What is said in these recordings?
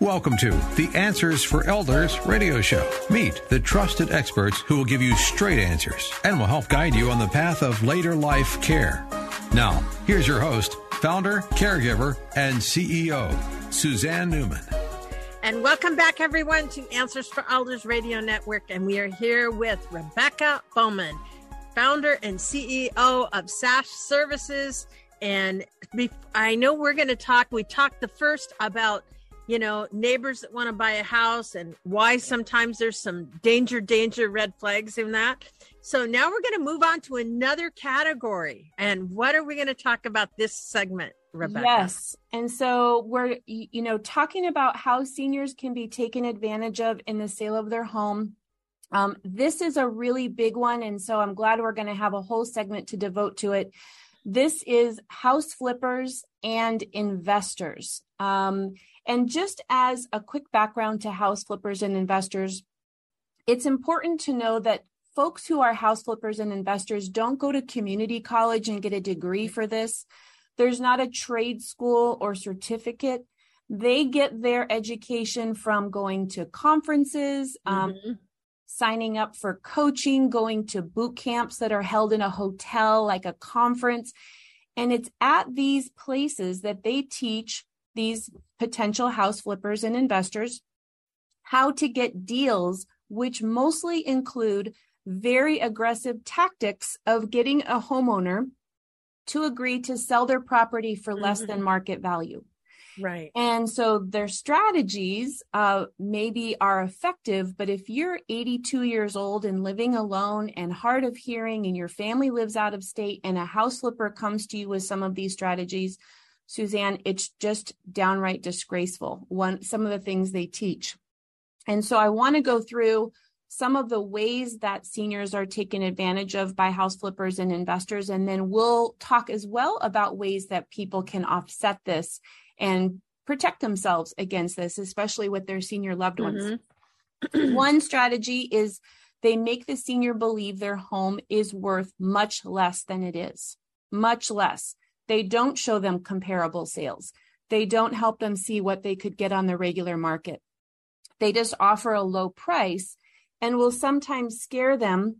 Welcome to the Answers for Elders radio show. Meet the trusted experts who will give you straight answers and will help guide you on the path of later life care. Now, here's your host, founder, caregiver, and CEO, Suzanne Newman. And welcome back, everyone, to Answers for Elders Radio Network. And we are here with Rebecca Bowman, founder and CEO of SASH Services. And I know we're going to talk, we talked the first about you know, neighbors that want to buy a house and why sometimes there's some danger, danger red flags in that. So now we're going to move on to another category. And what are we going to talk about this segment, Rebecca? Yes. And so we're, you know, talking about how seniors can be taken advantage of in the sale of their home. Um, this is a really big one. And so I'm glad we're going to have a whole segment to devote to it. This is house flippers and investors. Um, and just as a quick background to house flippers and investors, it's important to know that folks who are house flippers and investors don't go to community college and get a degree for this. There's not a trade school or certificate. They get their education from going to conferences, um, mm-hmm. signing up for coaching, going to boot camps that are held in a hotel, like a conference. And it's at these places that they teach these potential house flippers and investors how to get deals, which mostly include very aggressive tactics of getting a homeowner to agree to sell their property for less mm-hmm. than market value. Right. And so their strategies uh, maybe are effective, but if you're 82 years old and living alone and hard of hearing and your family lives out of state and a house flipper comes to you with some of these strategies, Suzanne, it's just downright disgraceful. One, some of the things they teach. And so I want to go through some of the ways that seniors are taken advantage of by house flippers and investors. And then we'll talk as well about ways that people can offset this and protect themselves against this, especially with their senior loved ones. Mm-hmm. One strategy is they make the senior believe their home is worth much less than it is, much less. They don't show them comparable sales. They don't help them see what they could get on the regular market. They just offer a low price and will sometimes scare them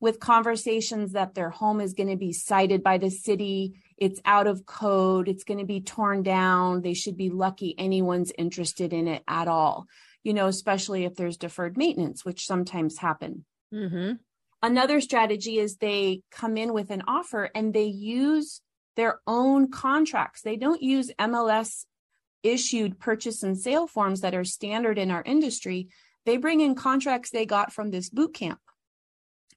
with conversations that their home is going to be cited by the city. It's out of code. It's going to be torn down. They should be lucky anyone's interested in it at all, you know, especially if there's deferred maintenance, which sometimes happen. Mm-hmm. Another strategy is they come in with an offer and they use their own contracts. They don't use MLS issued purchase and sale forms that are standard in our industry. They bring in contracts they got from this boot camp.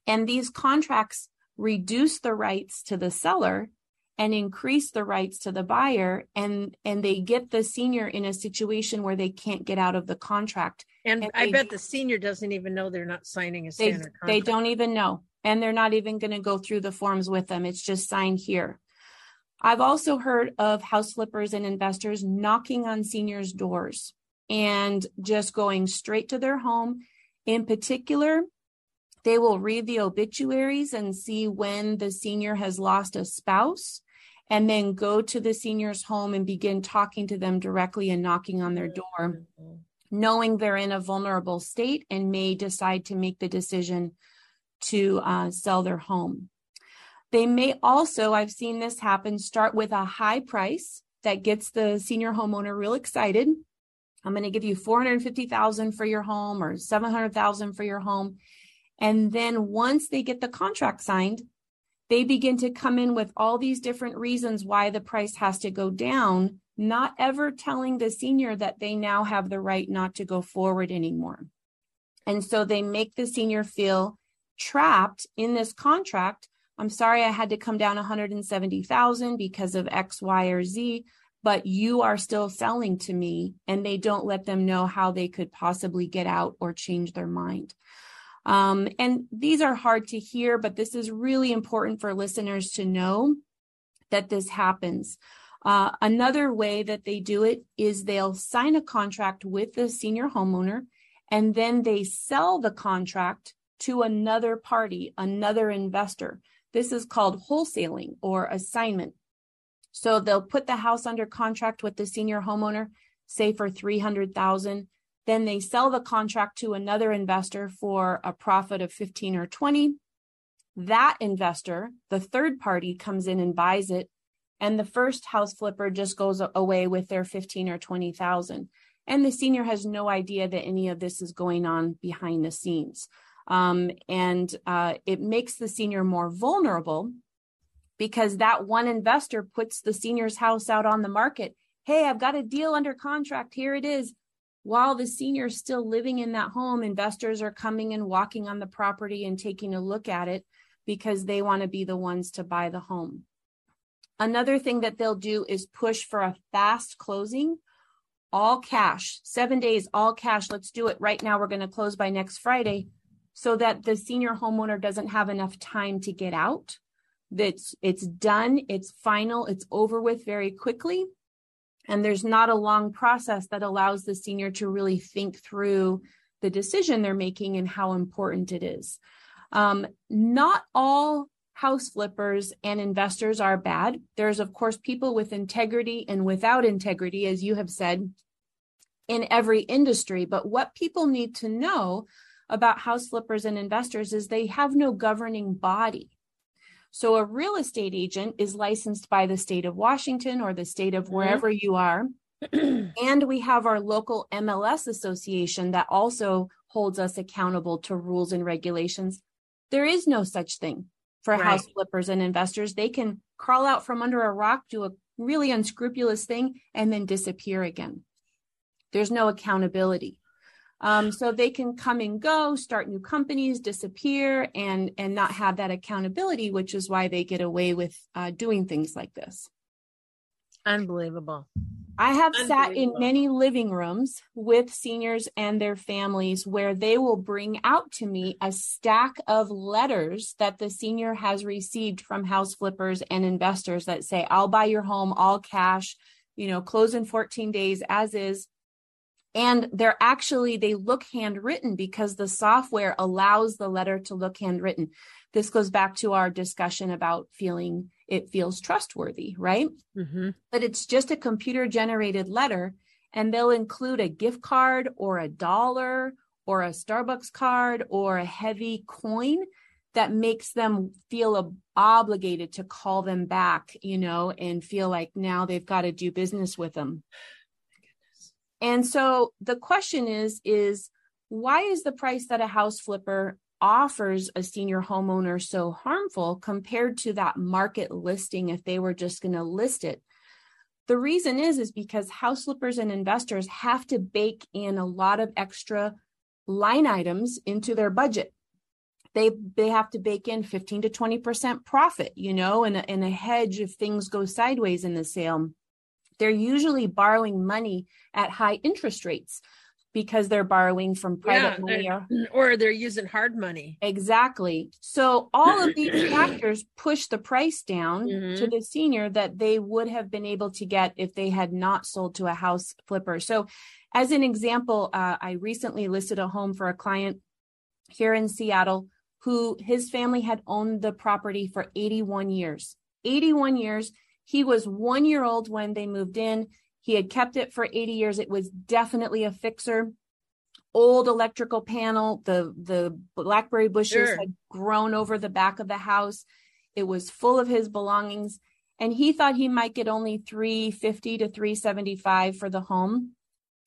And these contracts reduce the rights to the seller and increase the rights to the buyer and and they get the senior in a situation where they can't get out of the contract and, and i bet the senior doesn't even know they're not signing a standard they, contract they don't even know and they're not even going to go through the forms with them it's just signed here I've also heard of house flippers and investors knocking on seniors' doors and just going straight to their home. In particular, they will read the obituaries and see when the senior has lost a spouse and then go to the senior's home and begin talking to them directly and knocking on their door, knowing they're in a vulnerable state and may decide to make the decision to uh, sell their home. They may also, I've seen this happen, start with a high price that gets the senior homeowner real excited. I'm going to give you 450,000 for your home or 700,000 for your home. And then once they get the contract signed, they begin to come in with all these different reasons why the price has to go down, not ever telling the senior that they now have the right not to go forward anymore. And so they make the senior feel trapped in this contract I'm sorry I had to come down 170,000 because of X, Y, or Z, but you are still selling to me. And they don't let them know how they could possibly get out or change their mind. Um, and these are hard to hear, but this is really important for listeners to know that this happens. Uh, another way that they do it is they'll sign a contract with the senior homeowner and then they sell the contract to another party, another investor. This is called wholesaling or assignment. So they'll put the house under contract with the senior homeowner. say for 300,000, then they sell the contract to another investor for a profit of 15 or 20. That investor, the third party comes in and buys it and the first house flipper just goes away with their 15 or 20,000 and the senior has no idea that any of this is going on behind the scenes um, and uh, it makes the senior more vulnerable because that one investor puts the senior's house out on the market. Hey i've got a deal under contract. Here it is. While the senior is still living in that home investors are coming and walking on the property and taking a look at it because they want to be the ones to buy the home. Another thing that they'll do is push for a fast closing, all cash, seven days, all cash. Let's do it right now. We're going to close by next Friday so that the senior homeowner doesn't have enough time to get out. That's it's done, it's final, it's over with very quickly. And there's not a long process that allows the senior to really think through the decision they're making and how important it is. Um, not all house flippers and investors are bad. There's, of course, people with integrity and without integrity, as you have said, in every industry. But what people need to know about house flippers and investors is they have no governing body. So a real estate agent is licensed by the state of Washington or the state of mm-hmm. wherever mm-hmm. you are. and we have our local MLS association that also holds us accountable to rules and regulations. There is no such thing for right. house flippers and investors. They can crawl out from under a rock, do a really unscrupulous thing, and then disappear again. There's no accountability. Um, so they can come and go, start new companies, disappear, and and not have that accountability, which is why they get away with uh, doing things like this. Unbelievable. I have sat in many living rooms with seniors and their families where they will bring out to me a stack of letters that the senior has received from house flippers and investors that say, I'll buy your home all cash, you know, close in 14 days as is. And they're actually, they look handwritten because the software allows the letter to look handwritten. This goes back to our discussion about feeling it feels trustworthy, right? Mm-hmm. But it's just a computer generated letter, and they'll include a gift card or a dollar or a Starbucks card or a heavy coin that makes them feel obligated to call them back, you know, and feel like now they've got to do business with them. And so the question is is why is the price that a house flipper offers a senior homeowner so harmful compared to that market listing if they were just going to list it? The reason is is because house flippers and investors have to bake in a lot of extra line items into their budget. They they have to bake in 15 to 20% profit you know and in a hedge if things go sideways in the sale they're usually borrowing money at high interest rates because they're borrowing from private yeah, money or, or they're using hard money. Exactly. So all of these factors push the price down mm-hmm. to the senior that they would have been able to get if they had not sold to a house flipper. So as an example, uh, I recently listed a home for a client here in Seattle who his family had owned the property for 81 years. 81 years. He was one year old when they moved in. He had kept it for 80 years. It was definitely a fixer. Old electrical panel, the the blackberry bushes sure. had grown over the back of the house. It was full of his belongings and he thought he might get only 350 to 375 for the home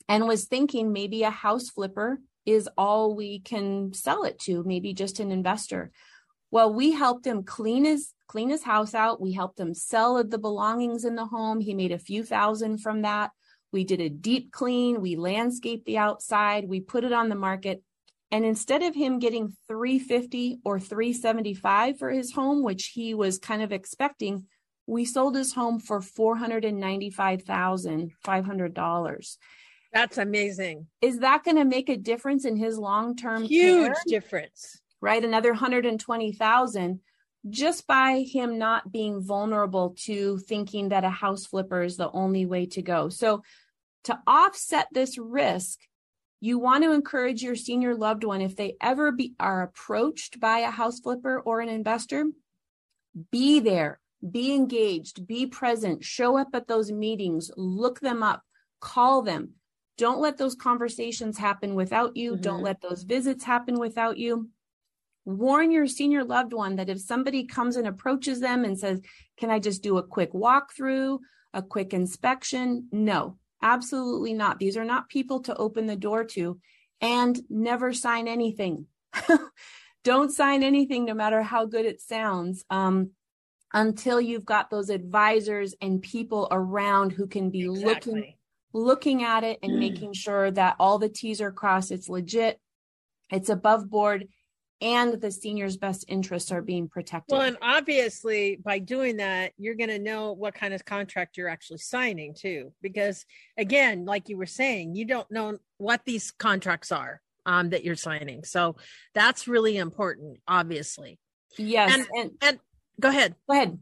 and was thinking maybe a house flipper is all we can sell it to, maybe just an investor. Well, we helped him clean his clean his house out. We helped him sell the belongings in the home. He made a few thousand from that. We did a deep clean. We landscaped the outside. We put it on the market. And instead of him getting 350 or 375 for his home, which he was kind of expecting, we sold his home for $495,500. That's amazing. Is that going to make a difference in his long-term huge care? difference? Right, another 120,000 just by him not being vulnerable to thinking that a house flipper is the only way to go. So, to offset this risk, you want to encourage your senior loved one if they ever be, are approached by a house flipper or an investor, be there, be engaged, be present, show up at those meetings, look them up, call them. Don't let those conversations happen without you. Mm-hmm. Don't let those visits happen without you. Warn your senior loved one that if somebody comes and approaches them and says, Can I just do a quick walkthrough, a quick inspection? No, absolutely not. These are not people to open the door to and never sign anything. Don't sign anything, no matter how good it sounds. Um, until you've got those advisors and people around who can be Exactly. looking looking at it and making sure that all the T's are crossed, it's legit, it's above board, and the senior's best interests are being protected. Well, and obviously, by doing that, you're going to know what kind of contract you're actually signing too. Because again, like you were saying, you don't know what these contracts are um, that you're signing. So that's really important, obviously. yes, and- and, And go ahead. go ahead.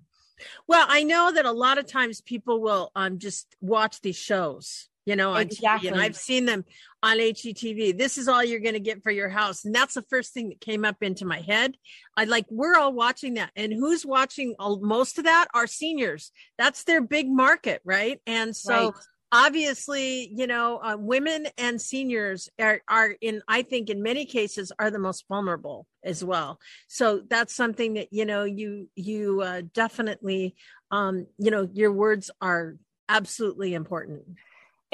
Well, I know that a lot of times people will um just watch these shows, you know, Exactly. And I've seen them on HGTV. This is all you're going to get for your house, and that's the first thing that came up into my head. I like we're all watching that, and who's watching all, most of that are seniors. That's their big market, right? And so Right. obviously you know uh, women and seniors are, are in i think in many cases are the most vulnerable as well so that's something that you know you you uh, definitely um you know your words are absolutely important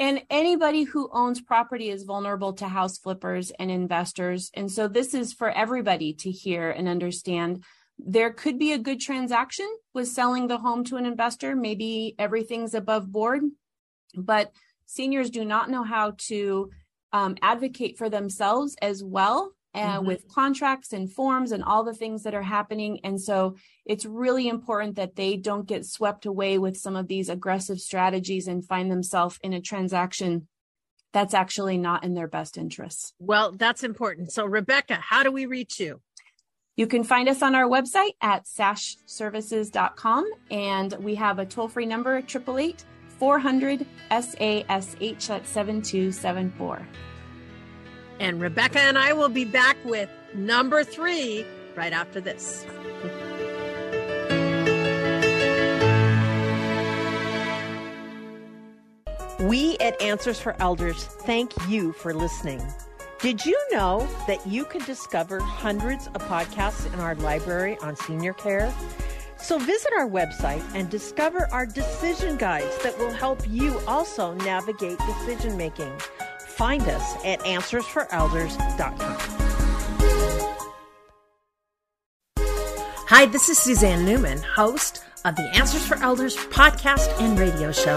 And anybody who owns property is vulnerable to house flippers and investors. And so this is for everybody to hear and understand. There could be a good transaction with selling the home to an investor. Maybe everything's above board, but seniors do not know how to um, advocate for themselves as well. Uh, Mhm. with contracts and forms and all the things that are happening. And so it's really important that they don't get swept away with some of these aggressive strategies and find themselves in a transaction that's actually not in their best interests. well that's important so rebecca how do we reach you You can find us on our website at sashservices.com and we have a toll free number 888 400 SASH at 7274. And rebecca and i will be back with number three right after this We at Answers for Elders thank you for listening. Did you know that you can discover hundreds of podcasts in our library on senior care? So visit our website and discover our decision guides that will help you also navigate decision making. Find us at answersforelders.com. Hi, this is Suzanne Newman, host of the Answers for Elders podcast and radio show.